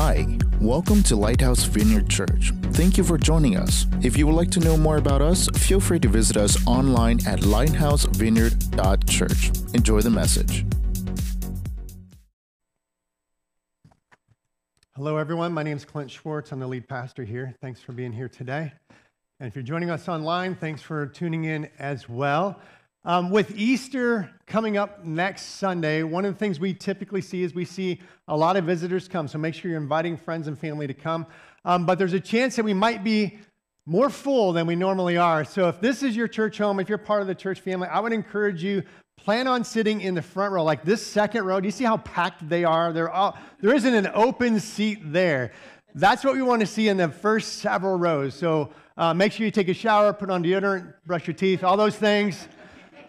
Hi, welcome to Lighthouse Vineyard Church. Thank you for joining us. If you would like to know more about us, feel free to visit us online at lighthousevineyard.church. Enjoy the message. Hello, everyone. My name is Clint Schwartz. I'm the lead pastor here. Thanks for being here today. And if you're joining us online, thanks for tuning in as well. Um, with Easter coming up next Sunday, one of the things we typically see is we see a lot of visitors come. So make sure you're inviting friends and family to come. Um, but there's a chance that we might be more full than we normally are. So if this is your church home, if you're part of the church family, I would encourage you plan on sitting in the front row, like this second row. Do you see how packed they are? They're all, there isn't an open seat there. That's what we want to see in the first several rows. So uh, make sure you take a shower, put on deodorant, brush your teeth, all those things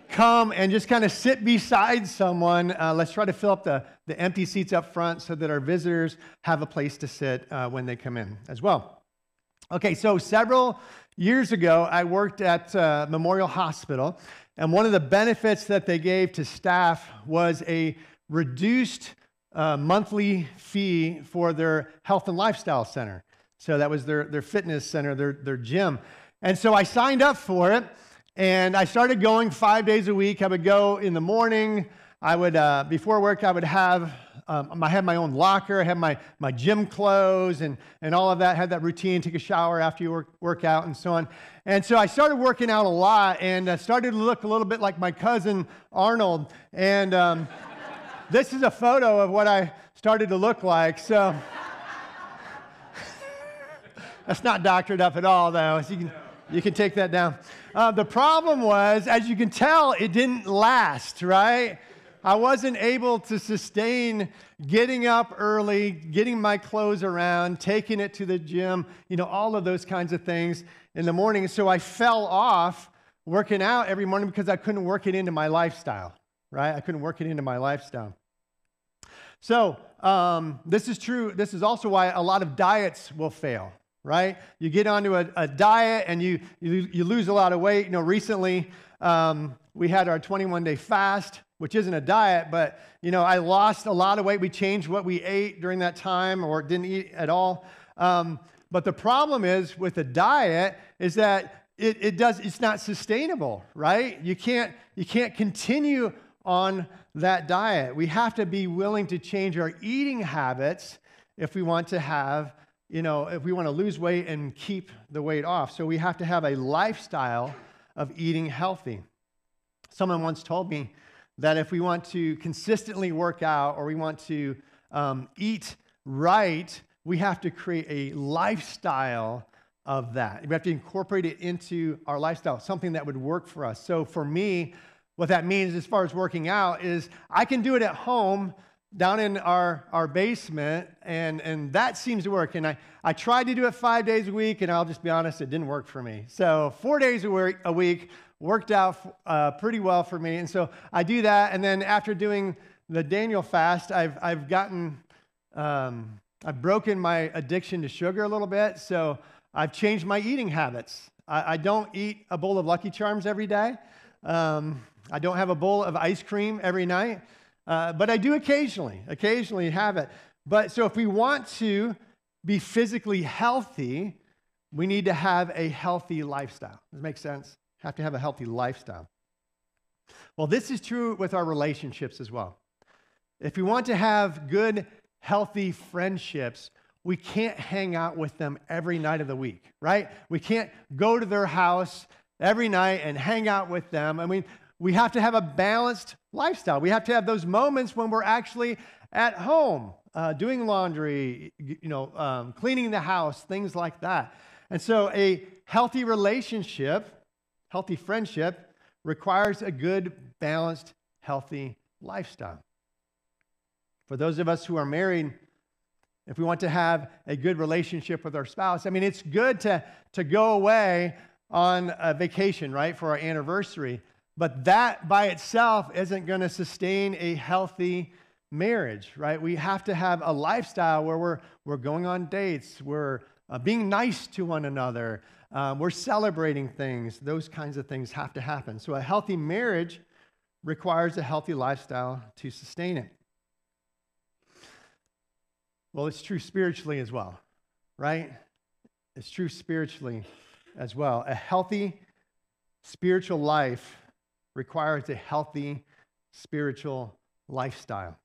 come and just kind of sit beside someone. Uh, let's try to fill up the, the empty seats up front so that our visitors have a place to sit uh, when they come in as well. Okay, so several years ago, I worked at uh, Memorial Hospital, and one of the benefits that they gave to staff was a reduced uh, monthly fee for their health and lifestyle center. So that was their, their fitness center, their, their gym. And so I signed up for it. And I started going five days a week. I would go in the morning. I would, uh, before work, I would have, um, I had my own locker. I had my, my gym clothes and, and all of that. I had that routine, take a shower after you work, work out and so on. And so I started working out a lot and I started to look a little bit like my cousin Arnold. And um, this is a photo of what I started to look like. So that's not doctored up at all, though. So you can, you can take that down. Uh, the problem was, as you can tell, it didn't last, right? I wasn't able to sustain getting up early, getting my clothes around, taking it to the gym, you know, all of those kinds of things in the morning. So I fell off working out every morning because I couldn't work it into my lifestyle, right? I couldn't work it into my lifestyle. So um, this is true. This is also why a lot of diets will fail, right? You get onto a, a diet and you, you, you, lose a lot of weight. You know, recently um, we had our 21 day fast, which isn't a diet, but, you know, I lost a lot of weight. We changed what we ate during that time or didn't eat at all. Um, but the problem is with a diet is that it, it does, it's not sustainable, right? You can't, you can't continue on that diet. We have to be willing to change our eating habits if we want to have you know, if we want to lose weight and keep the weight off. So we have to have a lifestyle of eating healthy. Someone once told me that if we want to consistently work out or we want to um, eat right, we have to create a lifestyle of that. We have to incorporate it into our lifestyle, something that would work for us. So for me, what that means as far as working out is I can do it at home down in our, our basement, and, and that seems to work. And I, I tried to do it five days a week, and I'll just be honest, it didn't work for me. So, four days a week, worked out uh, pretty well for me. And so I do that, and then after doing the Daniel fast, I've, I've gotten, um, I've broken my addiction to sugar a little bit. So, I've changed my eating habits. I, I don't eat a bowl of Lucky Charms every day. Um, I don't have a bowl of ice cream every night. Uh, but I do occasionally, occasionally have it. But so if we want to be physically healthy, we need to have a healthy lifestyle. Does that make sense? Have to have a healthy lifestyle. Well, this is true with our relationships as well. If we want to have good, healthy friendships, we can't hang out with them every night of the week, right? We can't go to their house every night and hang out with them. I mean, we have to have a balanced lifestyle. We have to have those moments when we're actually at home, uh, doing laundry, you know, um, cleaning the house, things like that. And so, a healthy relationship, healthy friendship, requires a good, balanced, healthy lifestyle. For those of us who are married, if we want to have a good relationship with our spouse, I mean, it's good to, to go away on a vacation, right, for our anniversary. But that by itself isn't going to sustain a healthy marriage, right? We have to have a lifestyle where we're, we're going on dates, we're uh, being nice to one another, um, we're celebrating things. Those kinds of things have to happen. So a healthy marriage requires a healthy lifestyle to sustain it. Well, it's true spiritually as well, right? It's true spiritually as well. A healthy spiritual life requires a healthy spiritual lifestyle.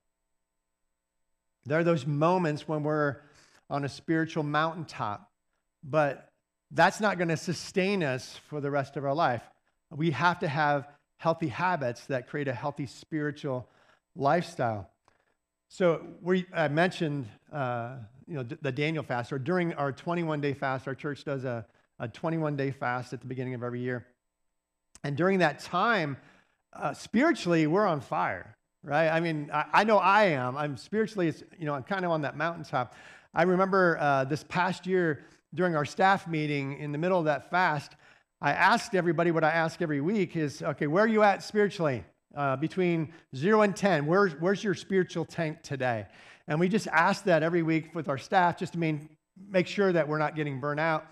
There are those moments when we're on a spiritual mountaintop, but that's not going to sustain us for the rest of our life. We have to have healthy habits that create a healthy spiritual lifestyle. So we, I mentioned, uh, you know, the Daniel fast, or during our 21 day fast, our church does a, a 21 day fast at the beginning of every year. And during that time, uh, spiritually, we're on fire, right? I mean, I, I, know I am. I'm spiritually, you know, I'm kind of on that mountaintop. I remember uh, this past year during our staff meeting in the middle of that fast, I asked everybody what I ask every week is, okay, where are you at spiritually? Uh, between zero and 10, where's, where's your spiritual tank today? And we just ask that every week with our staff just to mean, make sure that we're not getting burnt out.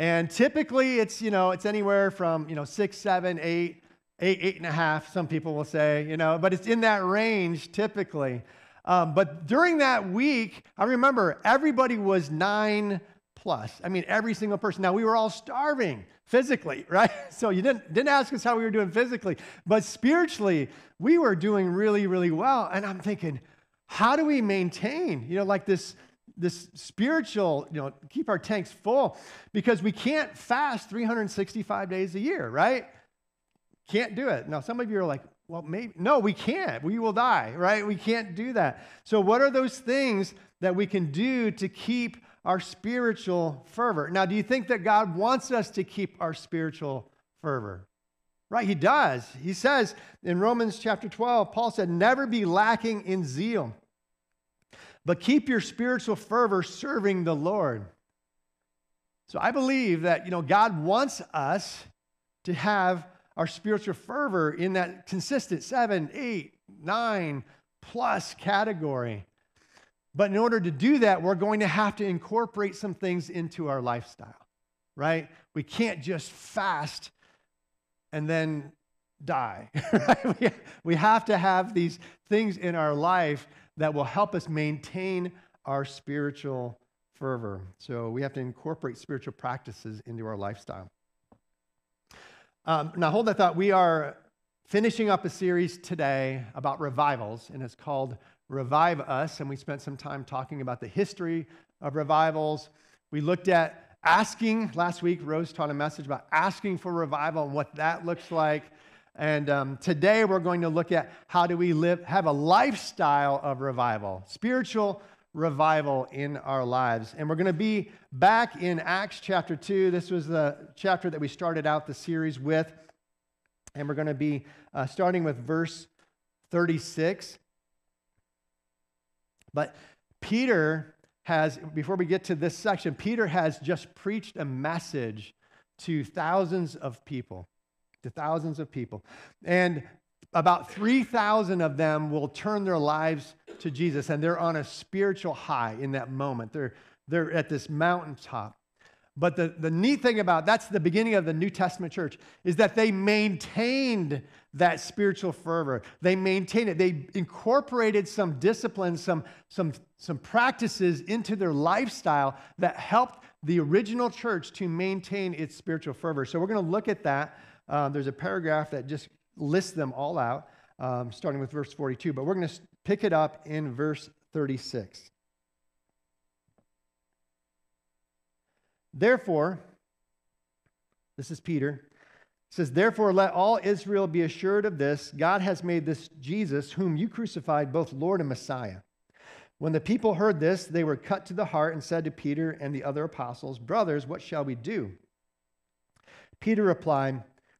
And typically it's, you know, it's anywhere from, you know, six, seven, eight, eight, eight and a half, some people will say, you know, but it's in that range typically. Um, but during that week, I remember everybody was nine plus. I mean, every single person. Now, we were all starving physically, right? So you didn't, didn't ask us how we were doing physically, but spiritually, we were doing really, really well. And I'm thinking, how do we maintain, you know, like this, this spiritual, you know, keep our tanks full? Because we can't fast 365 days a year, right? Can't do it. Now, some of you are like, well, maybe, no, we can't. We will die, right? We can't do that. So, what are those things that we can do to keep our spiritual fervor? Now, do you think that God wants us to keep our spiritual fervor? Right, he does. He says in Romans chapter 12, Paul said, Never be lacking in zeal, but keep your spiritual fervor serving the Lord. So I believe that, you know, God wants us to have our spiritual fervor in that consistent seven, eight, nine plus category. But in order to do that, we're going to have to incorporate some things into our lifestyle, right? We can't just fast and then die. Right? We have to have these things in our life that will help us maintain our spiritual fervor. So we have to incorporate spiritual practices into our lifestyle. Um, now, hold that thought. We are finishing up a series today about revivals, and it's called Revive Us. And we spent some time talking about the history of revivals. We looked at asking last week. Rose taught a message about asking for revival and what that looks like. And um, today we're going to look at how do we live, have a lifestyle of revival, spiritual revival in our lives. And we're going to be back in Acts chapter 2. This was the chapter that we started out the series with. And we're going to be uh, starting with verse 36. But Peter has, before we get to this section, Peter has just preached a message to thousands of people, to thousands of people. And about 3,000 of them will turn their lives to Jesus, and they're on a spiritual high in that moment. They're, they're at this mountaintop. But the, the neat thing about that's the beginning of the New Testament church is that they maintained that spiritual fervor. They maintained it. They incorporated some disciplines, some, some, some practices into their lifestyle that helped the original church to maintain its spiritual fervor. So we're going to look at that. Uh, there's a paragraph that just lists them all out, um, starting with verse 42, but we're going to pick it up in verse 36. Therefore, this is Peter. says, Therefore, let all Israel be assured of this God has made this Jesus, whom you crucified, both Lord and Messiah. When the people heard this, they were cut to the heart and said to Peter and the other apostles, Brothers, what shall we do? Peter replied,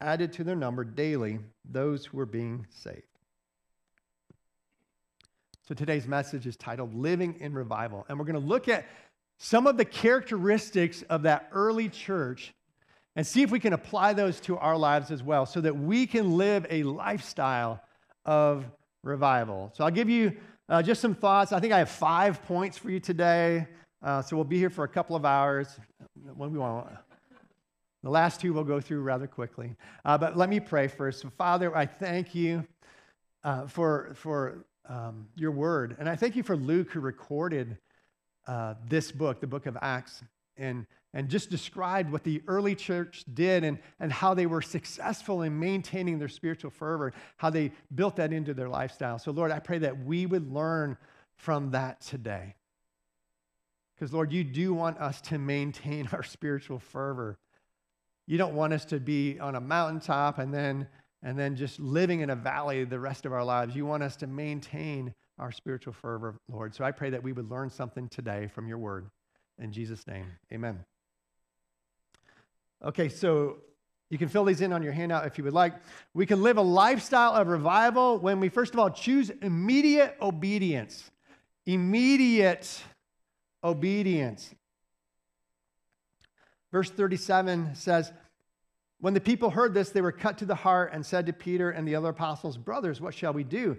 added to their number daily those who were being saved. So today's message is titled Living in Revival. And we're going to look at some of the characteristics of that early church and see if we can apply those to our lives as well so that we can live a lifestyle of revival. So I'll give you uh, just some thoughts. I think I have five points for you today. Uh, so we'll be here for a couple of hours. When we want. The last two we'll go through rather quickly. Uh, but let me pray first. Father, I thank you uh, for, for um, your word. And I thank you for Luke who recorded uh, this book, the book of Acts, and, and just described what the early church did and, and how they were successful in maintaining their spiritual fervor, how they built that into their lifestyle. So, Lord, I pray that we would learn from that today. Because, Lord, you do want us to maintain our spiritual fervor. You don't want us to be on a mountaintop and then, and then just living in a valley the rest of our lives. You want us to maintain our spiritual fervor, Lord. So I pray that we would learn something today from your word. In Jesus' name, amen. Okay, so you can fill these in on your handout if you would like. We can live a lifestyle of revival when we, first of all, choose immediate obedience. Immediate obedience. Verse 37 says, When the people heard this, they were cut to the heart and said to Peter and the other apostles, Brothers, what shall we do?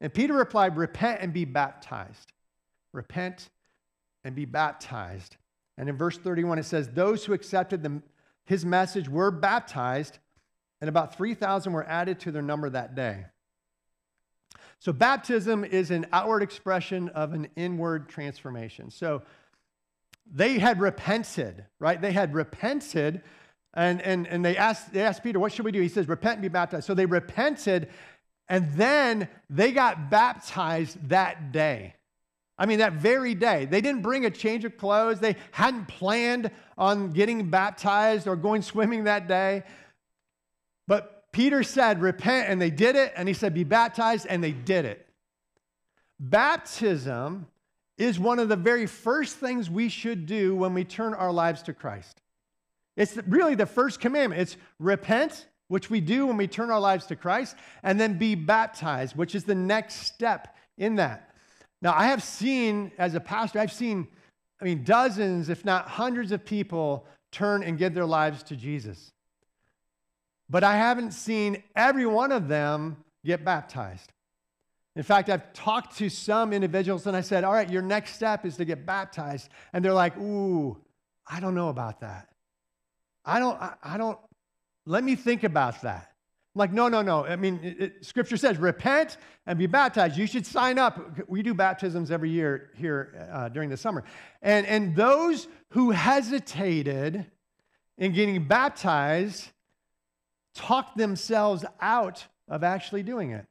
And Peter replied, Repent and be baptized. Repent and be baptized. And in verse 31, it says, Those who accepted the, his message were baptized, and about 3,000 were added to their number that day. So, baptism is an outward expression of an inward transformation. So, they had repented, right? They had repented, and, and, and they, asked, they asked Peter, What should we do? He says, Repent and be baptized. So, they repented, and then they got baptized that day. I mean, that very day. They didn't bring a change of clothes. They hadn't planned on getting baptized or going swimming that day. But Peter said, repent, and they did it. And he said, be baptized, and they did it. Baptism is one of the very first things we should do when we turn our lives to Christ. It's really the first commandment. It's repent, which we do when we turn our lives to Christ, and then be baptized, which is the next step in that. Now, I have seen, as a pastor, I've seen, I mean, dozens, if not hundreds of people turn and give their lives to Jesus but I haven't seen every one of them get baptized. In fact, I've talked to some individuals and I said, All right, your next step is to get baptized. And they're like, Ooh, I don't know about that. I don't, I, I don't, let me think about that. I'm like, no, no, no. I mean, it, it, scripture says repent and be baptized. You should sign up. We do baptisms every year here uh, during the summer. And, and those who hesitated in getting baptized talked themselves out of actually doing it.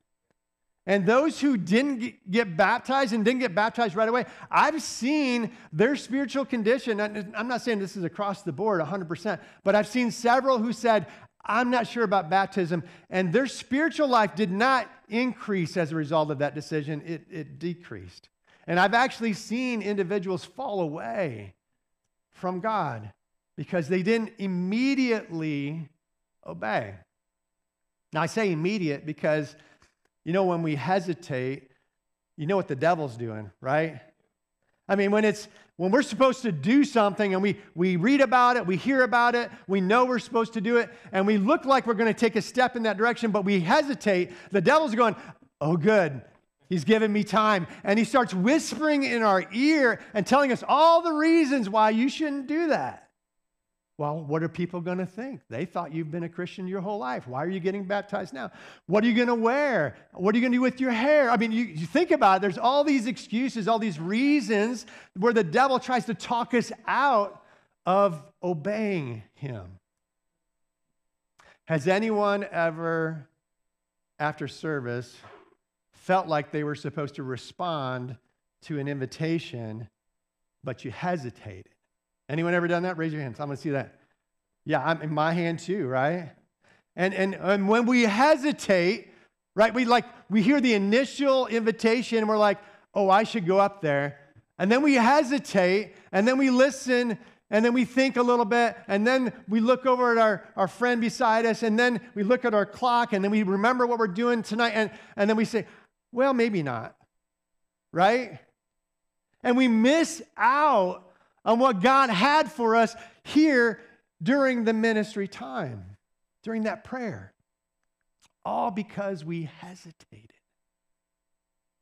And those who didn't get baptized and didn't get baptized right away, I've seen their spiritual condition. I'm not saying this is across the board 100%, but I've seen several who said, I'm not sure about baptism. And their spiritual life did not increase as a result of that decision, it, it decreased. And I've actually seen individuals fall away from God because they didn't immediately obey. Now, I say immediate because, you know, when we hesitate, you know what the devil's doing, right? I mean, when it's when we're supposed to do something and we, we read about it, we hear about it, we know we're supposed to do it, and we look like we're going to take a step in that direction, but we hesitate, the devil's going, Oh, good. He's giving me time. And he starts whispering in our ear and telling us all the reasons why you shouldn't do that. Well, what are people going to think? They thought you've been a Christian your whole life. Why are you getting baptized now? What are you going to wear? What are you going to do with your hair? I mean, you, you, think about it, there's all these excuses, all these reasons where the devil tries to talk us out of obeying him. Has anyone ever, after service, felt like they were supposed to respond to an invitation, but you hesitated? Anyone ever done that? Raise your hands. I'm going to see that. Yeah, I'm in my hand too, right? And, and, and when we hesitate, right, we like, we hear the initial invitation and we're like, oh, I should go up there. And then we hesitate and then we listen and then we think a little bit and then we look over at our, our friend beside us and then we look at our clock and then we remember what we're doing tonight and, and then we say, well, maybe not, right? And we miss out on what God had for us here during the ministry time, during that prayer. All because we hesitated.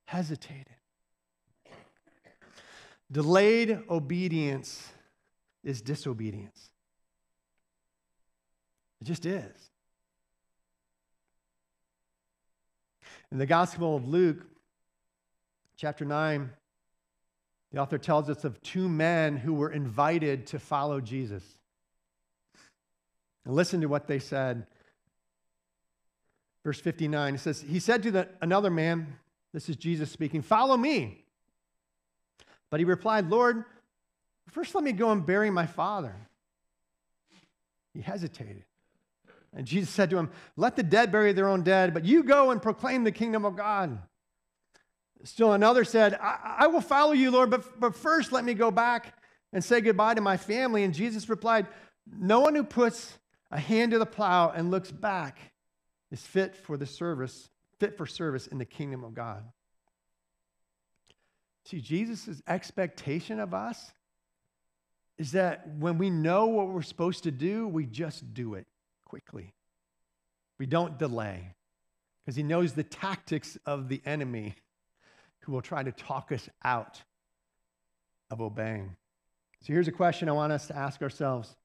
Hesitated. Delayed obedience is disobedience. It just is. In the Gospel of Luke, chapter 9, the author tells us of two men who were invited to follow Jesus. And listen to what they said. Verse 59, it says, He said to the, another man, this is Jesus speaking, Follow me. But he replied, Lord, first let me go and bury my father. He hesitated. And Jesus said to him, Let the dead bury their own dead, but you go and proclaim the kingdom of God. Still another said, I, I will follow you, Lord, but, but first let me go back and say goodbye to my family. And Jesus replied, No one who puts a hand to the plow and looks back is fit for the service, fit for service in the kingdom of God. See, Jesus' expectation of us is that when we know what we're supposed to do, we just do it quickly. We don't delay because he knows the tactics of the enemy who will try to talk us out of obeying. So here's a question I want us to ask ourselves.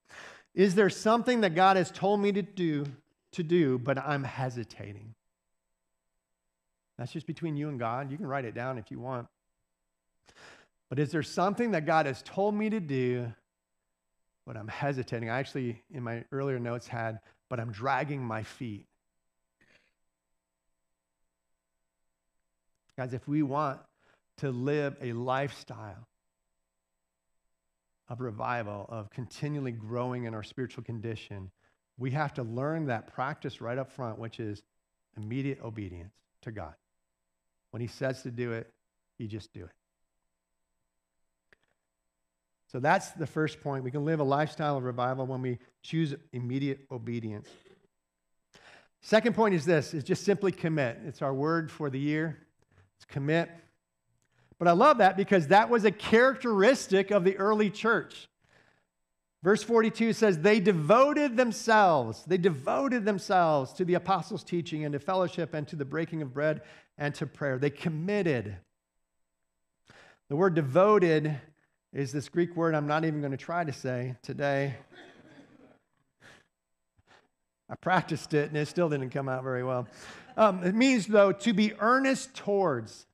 Is there something that God has told me to do to do but I'm hesitating? That's just between you and God. You can write it down if you want. But is there something that God has told me to do but I'm hesitating? I actually in my earlier notes had but I'm dragging my feet. Guys, if we want to live a lifestyle of revival, of continually growing in our spiritual condition, we have to learn that practice right up front, which is immediate obedience to God. When He says to do it, you just do it. So that's the first point. We can live a lifestyle of revival when we choose immediate obedience. Second point is this is just simply commit. It's our word for the year. It's commit. But I love that because that was a characteristic of the early church. Verse 42 says, They devoted themselves, they devoted themselves to the apostles' teaching and to fellowship and to the breaking of bread and to prayer. They committed. The word devoted is this Greek word I'm not even going to try to say today. I practiced it and it still didn't come out very well. Um, it means, though, to be earnest towards,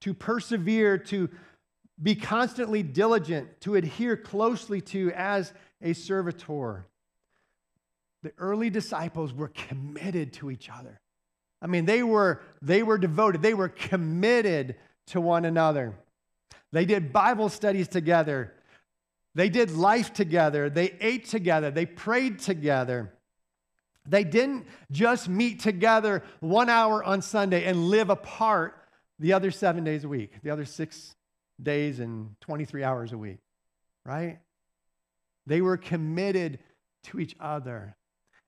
to persevere, to be constantly diligent, to adhere closely to as a servitor. The early disciples were committed to each other. I mean, they were, they were devoted, they were committed to one another. They did Bible studies together, they did life together, they ate together, they prayed together. They didn't just meet together one hour on Sunday and live apart the other seven days a week, the other six days and 23 hours a week, right? They were committed to each other.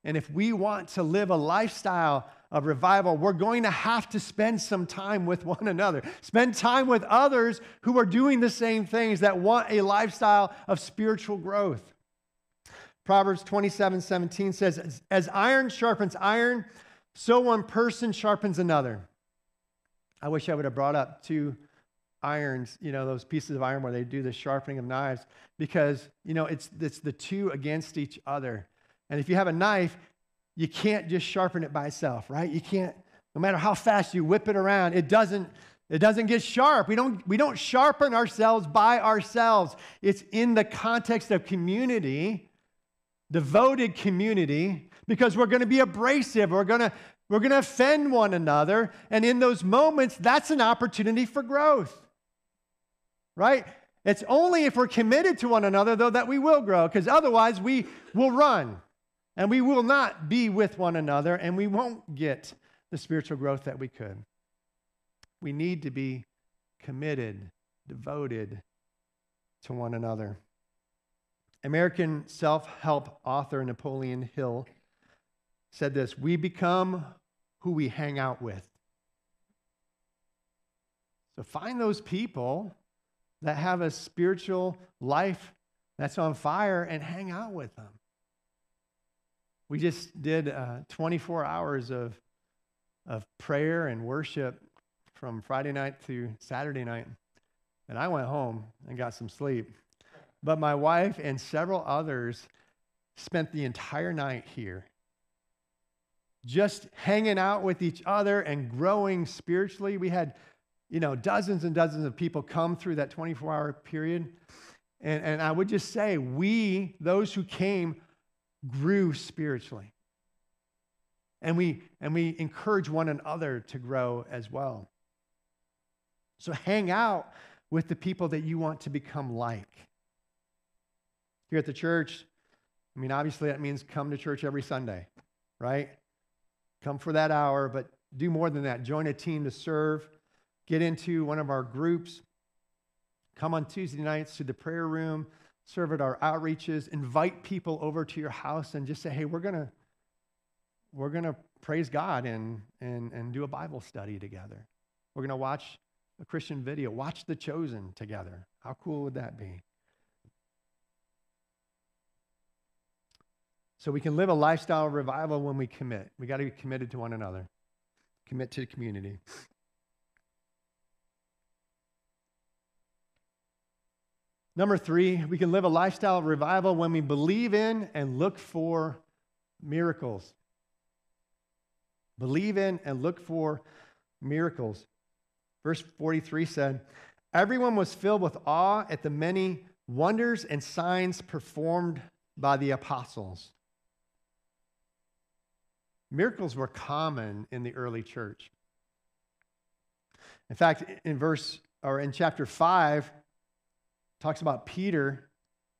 And if we want to live a lifestyle of revival, we're going to have to spend some time with one another. Spend time with others who are doing the same things that want a lifestyle of spiritual growth. Proverbs 27 17 says, As iron sharpens iron, so one person sharpens another. I wish I would have brought up two irons, you know, those pieces of iron where they do the sharpening of knives, because, you know, it's, it's the two against each other. And if you have a knife, you can't just sharpen it by itself, right? You can't, no matter how fast you whip it around, it doesn't, it doesn't get sharp. We don't, we don't sharpen ourselves by ourselves. It's in the context of community devoted community because we're going to be abrasive. We're going to, we're going to offend one another. And in those moments, that's an opportunity for growth, right? It's only if we're committed to one another, though, that we will grow, because otherwise we will run and we will not be with one another and we won't get the spiritual growth that we could. We need to be committed, devoted to one another. American self help author Napoleon Hill said this We become who we hang out with. So find those people that have a spiritual life that's on fire and hang out with them. We just did uh, 24 hours of, of prayer and worship from Friday night to Saturday night. And I went home and got some sleep. But my wife and several others spent the entire night here just hanging out with each other and growing spiritually. We had, you know, dozens and dozens of people come through that 24 hour period. And, and I would just say, we, those who came, grew spiritually. And we, and we encourage one another to grow as well. So hang out with the people that you want to become like. Here at the church, I mean, obviously that means come to church every Sunday, right? Come for that hour, but do more than that. Join a team to serve. Get into one of our groups. Come on Tuesday nights to the prayer room. Serve at our outreaches. Invite people over to your house and just say, hey, we're going to we're going to praise God and, and, and do a Bible study together. We're going to watch a Christian video, watch The Chosen together. How cool would that be? So we can live a lifestyle of revival when we commit. We got to be committed to one another, commit to the community. Number three, we can live a lifestyle of revival when we believe in and look for miracles. Believe in and look for miracles. Verse 43 said, Everyone was filled with awe at the many wonders and signs performed by the apostles. Miracles were common in the early church. In fact, in verse or in chapter 5, talks about Peter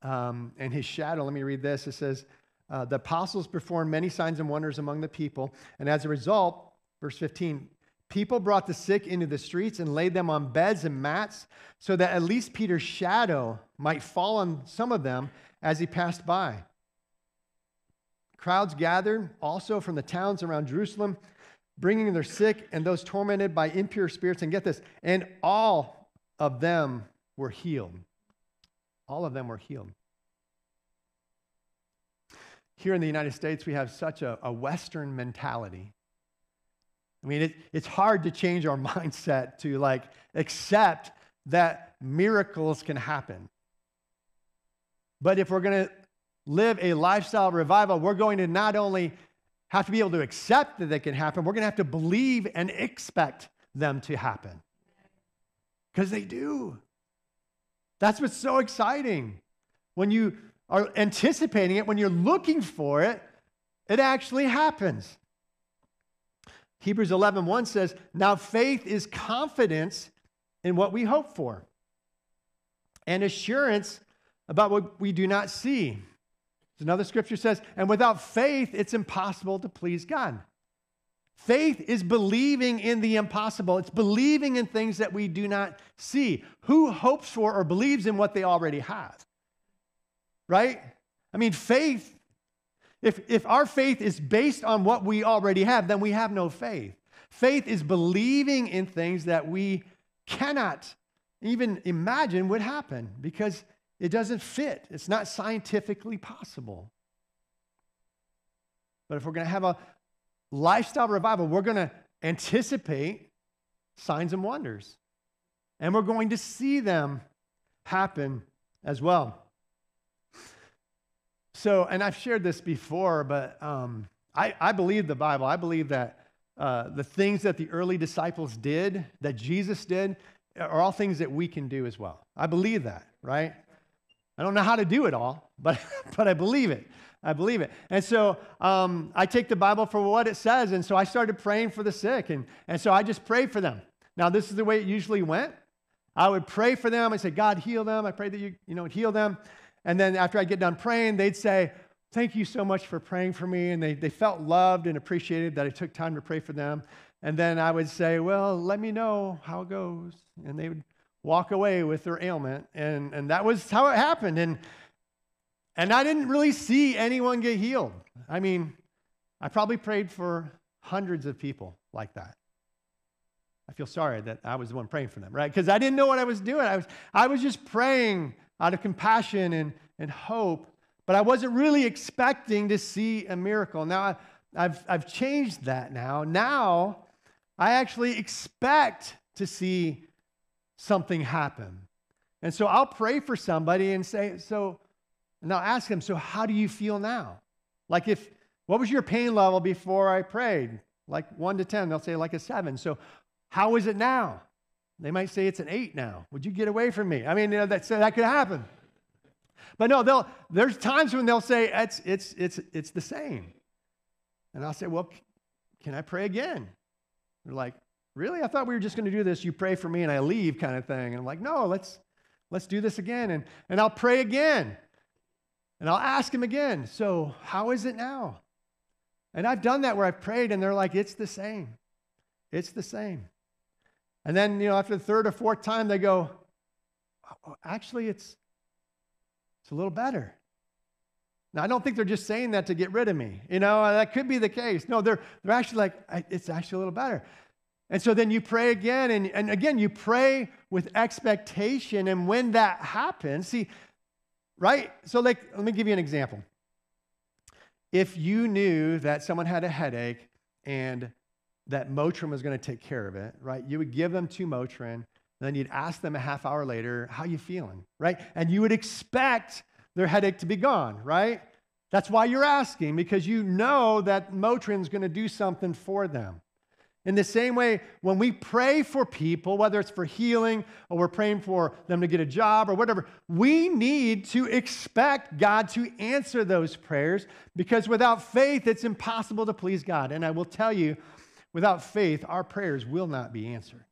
um, and his shadow. Let me read this. It says, uh, The apostles performed many signs and wonders among the people. And as a result, verse 15, people brought the sick into the streets and laid them on beds and mats so that at least Peter's shadow might fall on some of them as he passed by. Crowds gathered also from the towns around Jerusalem, bringing their sick and those tormented by impure spirits. And get this, and all of them were healed. All of them were healed. Here in the United States, we have such a, a Western mentality. I mean, it, it's hard to change our mindset to like accept that miracles can happen. But if we're going to live a lifestyle revival, we're going to not only have to be able to accept that they can happen, we're going to have to believe and expect them to happen. Because they do. That's what's so exciting. When you are anticipating it, when you're looking for it, it actually happens. Hebrews 11:1 1 says, "Now faith is confidence in what we hope for, and assurance about what we do not see." Another scripture says, and without faith, it's impossible to please God. Faith is believing in the impossible. It's believing in things that we do not see. Who hopes for or believes in what they already have? Right? I mean, faith, if, if our faith is based on what we already have, then we have no faith. Faith is believing in things that we cannot even imagine would happen because it doesn't fit, it's not scientifically possible. But if we're going to have a lifestyle revival, we're going to anticipate signs and wonders. And we're going to see them happen as well. So, and I've shared this before, but um, I, I believe the Bible. I believe that uh, the things that the early disciples did, that Jesus did, are all things that we can do as well. I believe that, right? I don't know how to do it all, but, but I believe it. I believe it. And so um, I take the Bible for what it says. And so I started praying for the sick. And, and so I just prayed for them. Now, this is the way it usually went. I would pray for them. I say, God, heal them. I pray that you, you know, heal them. And then after I'd get done praying, they'd say, Thank you so much for praying for me. And they, they felt loved and appreciated that I took time to pray for them. And then I would say, Well, let me know how it goes. And they would walk away with their ailment. And, and that was how it happened. And, and I didn't really see anyone get healed. I mean, I probably prayed for hundreds of people like that. I feel sorry that I was the one praying for them, right? Because I didn't know what I was doing. I was, I was just praying out of compassion and, and hope, but I wasn't really expecting to see a miracle. Now, I, I've, I've changed that now. Now, I actually expect to see something happen. And so I'll pray for somebody and say, so, and I'll ask them, so how do you feel now? Like if, what was your pain level before I prayed? Like one to 10, they'll say like a seven. So how is it now? They might say it's an eight now. Would you get away from me? I mean, you know, that, that could happen. But no, they'll, there's times when they'll say it's, it's, it's, it's the same. And I'll say, well, can I pray again? They're like, really? I thought we were just going to do this. You pray for me and I leave kind of thing. And I'm like, no, let's, let's do this again. And, and I'll pray again. And I'll ask him again, so how is it now? And I've done that where I've prayed and they're like, it's the same. It's the same. And then, you know, after the third or fourth time, they go, oh, oh actually, it's, it's a little better. Now, I don't think they're just saying that to get rid of me. You know, that could be the case. No, they're, they're actually like, it's actually a little better. And so then you pray again, and, and again, you pray with expectation. And when that happens, see, right? So, like, let me give you an example. If you knew that someone had a headache and that Motrin was going to take care of it, right? You would give them two Motrin, and then you'd ask them a half hour later, how you feeling, right? And you would expect their headache to be gone, right? That's why you're asking, because you know that Motrin's going to do something for them. In the same way, when we pray for people, whether it's for healing or we're praying for them to get a job or whatever, we need to expect God to answer those prayers because without faith, it's impossible to please God. And I will tell you, without faith, our prayers will not be answered.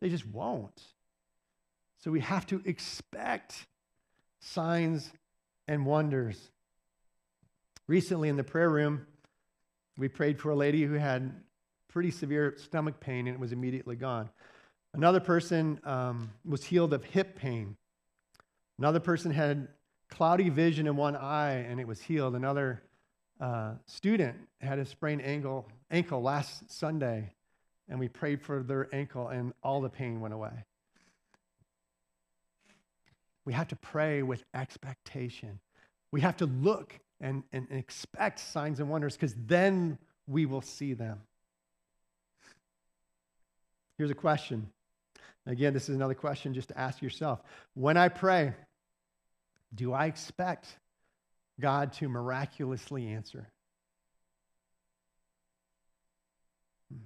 They just won't. So we have to expect signs and wonders. Recently in the prayer room, we prayed for a lady who had pretty severe stomach pain and it was immediately gone. Another person um, was healed of hip pain. Another person had cloudy vision in one eye and it was healed. Another uh, student had a sprained ankle, ankle last Sunday and we prayed for their ankle and all the pain went away. We have to pray with expectation. We have to look and, and expect signs and wonders because then we will see them. Here's a question. Again, this is another question just to ask yourself. When I pray, do I expect God to miraculously answer? Hmm.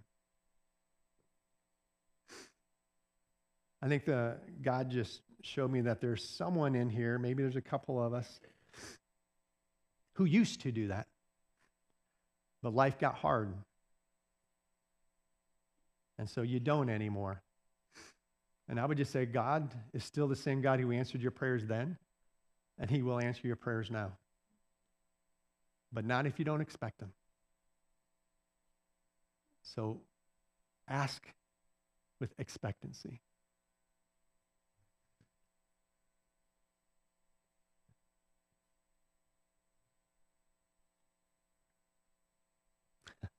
I think the God just showed me that there's someone in here, maybe there's a couple of us, who used to do that. But life got hard. And so you don't anymore. And I would just say, God is still the same God who answered your prayers then, and He will answer your prayers now. But not if you don't expect them. So ask with expectancy.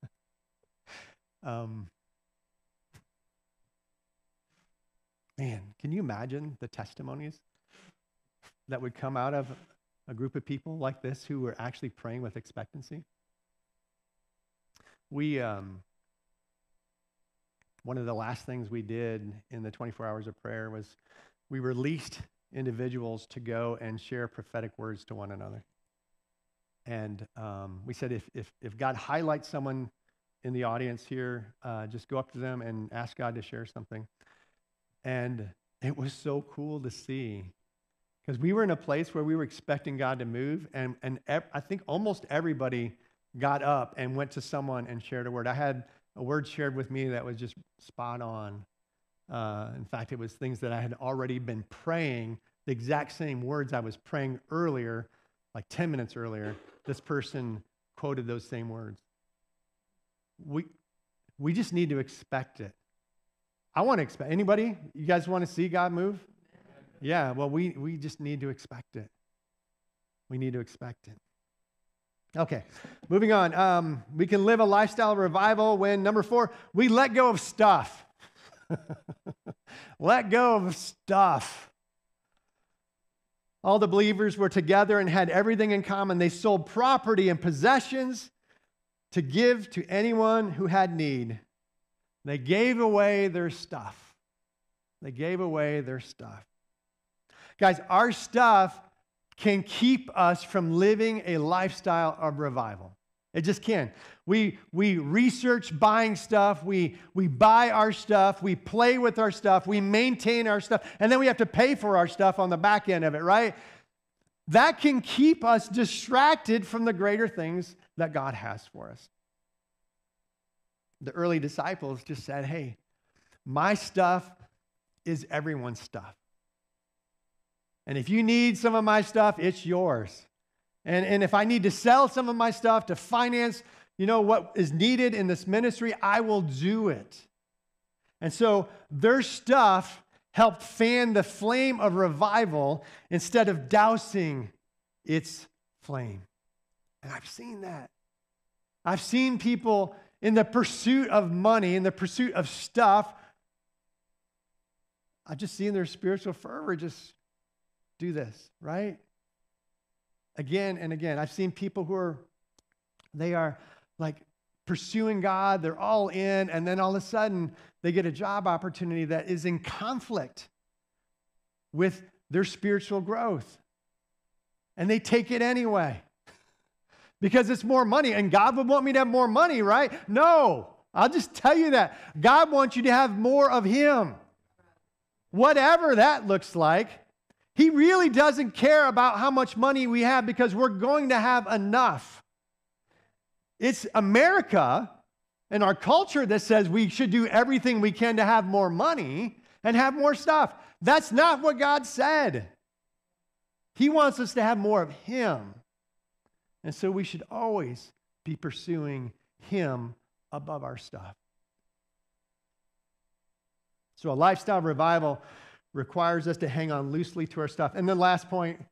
um, Man, can you imagine the testimonies that would come out of a group of people like this who were actually praying with expectancy? We, um, one of the last things we did in the 24 hours of prayer was we released individuals to go and share prophetic words to one another. And um, we said, if, if, if God highlights someone in the audience here, uh, just go up to them and ask God to share something. And it was so cool to see because we were in a place where we were expecting God to move, and, and ev- I think almost everybody got up and went to someone and shared a word. I had a word shared with me that was just spot on. Uh, in fact, it was things that I had already been praying, the exact same words I was praying earlier, like 10 minutes earlier. This person quoted those same words. We, we just need to expect it. I want to expect. Anybody? You guys want to see God move? Yeah, well, we, we just need to expect it. We need to expect it. Okay, moving on. Um, we can live a lifestyle revival when, number four, we let go of stuff. let go of stuff. All the believers were together and had everything in common. They sold property and possessions to give to anyone who had need. They gave away their stuff. They gave away their stuff. Guys, our stuff can keep us from living a lifestyle of revival. It just can. We, we research buying stuff, we, we buy our stuff, we play with our stuff, we maintain our stuff, and then we have to pay for our stuff on the back end of it, right? That can keep us distracted from the greater things that God has for us. The early disciples just said, Hey, my stuff is everyone's stuff. And if you need some of my stuff, it's yours. And, and if I need to sell some of my stuff to finance, you know, what is needed in this ministry, I will do it. And so their stuff helped fan the flame of revival instead of dousing its flame. And I've seen that. I've seen people in the pursuit of money, in the pursuit of stuff, I've just seen their spiritual fervor just do this, right? Again and again. I've seen people who are, they are like pursuing God, they're all in, and then all of a sudden they get a job opportunity that is in conflict with their spiritual growth. And they take it anyway because it's more money. And God would want me to have more money, right? No, I'll just tell you that. God wants you to have more of Him. Whatever that looks like. He really doesn't care about how much money we have because we're going to have enough. It's America and our culture that says we should do everything we can to have more money and have more stuff. That's not what God said. He wants us to have more of Him. And so we should always be pursuing Him above our stuff. So a lifestyle revival requires us to hang on loosely to our stuff. And then, last point,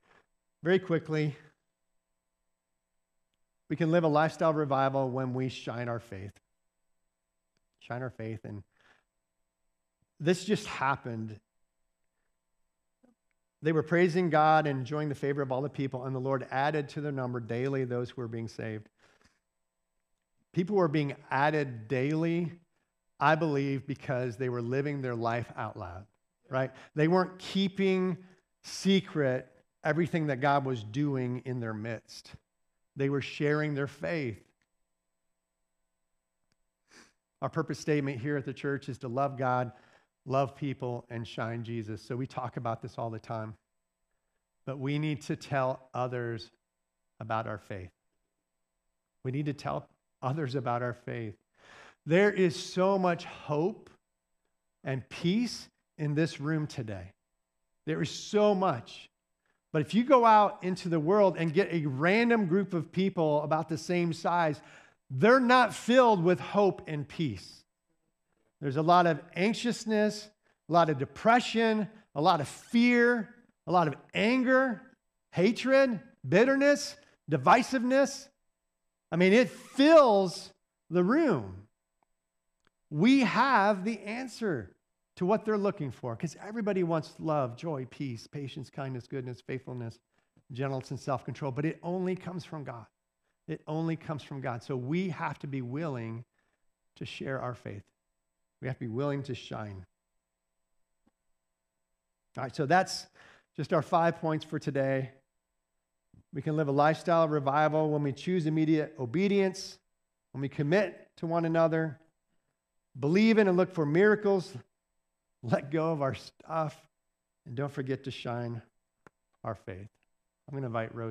very quickly, we can live a lifestyle revival when we shine our faith. Shine our faith. And this just happened. They were praising God and enjoying the favor of all the people, and the Lord added to their number daily those who were being saved. People were being added daily, I believe, because they were living their life out loud right? They weren't keeping secret everything that God was doing in their midst, they were sharing their faith. Our purpose statement here at the church is to love God, love people, and shine Jesus. So we talk about this all the time. But we need to tell others about our faith. We need to tell others about our faith. There is so much hope and peace in this room today. There is so much. But if you go out into the world and get a random group of people about the same size, they're not filled with hope and peace. There's a lot of anxiousness, a lot of depression, a lot of fear, a lot of anger, hatred, bitterness, divisiveness. I mean, it fills the room. We have the answer to what they're looking for because everybody wants love, joy, peace, patience, kindness, goodness, faithfulness, gentleness, and self control, but it only comes from God. It only comes from God. So we have to be willing to share our faith. We have to be willing to shine. All right, so that's just our five points for today. We can live a lifestyle of revival when we choose immediate obedience, when we commit to one another, believe in and look for miracles let go of our stuff, and don't forget to shine our faith. I'm going to invite Rose.